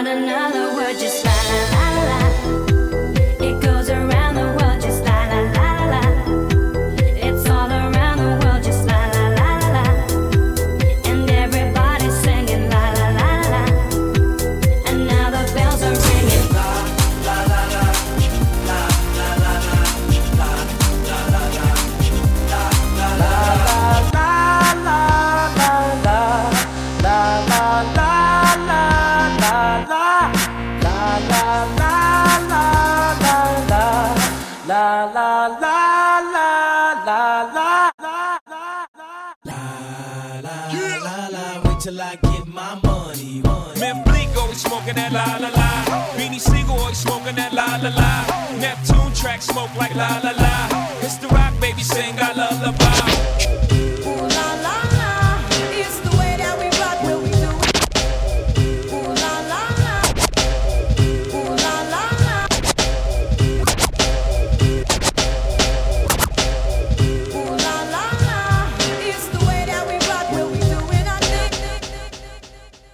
Not another word, just la till I get my money. money. Man, Bleak always smoking that la la la. Beanie Sigel always smoking that la la la. Neptune track smoke like la la la. It's the rock baby sing I love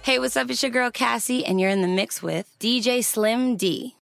Hey, what's up? It's your girl Cassie, and you're in the mix with DJ Slim D.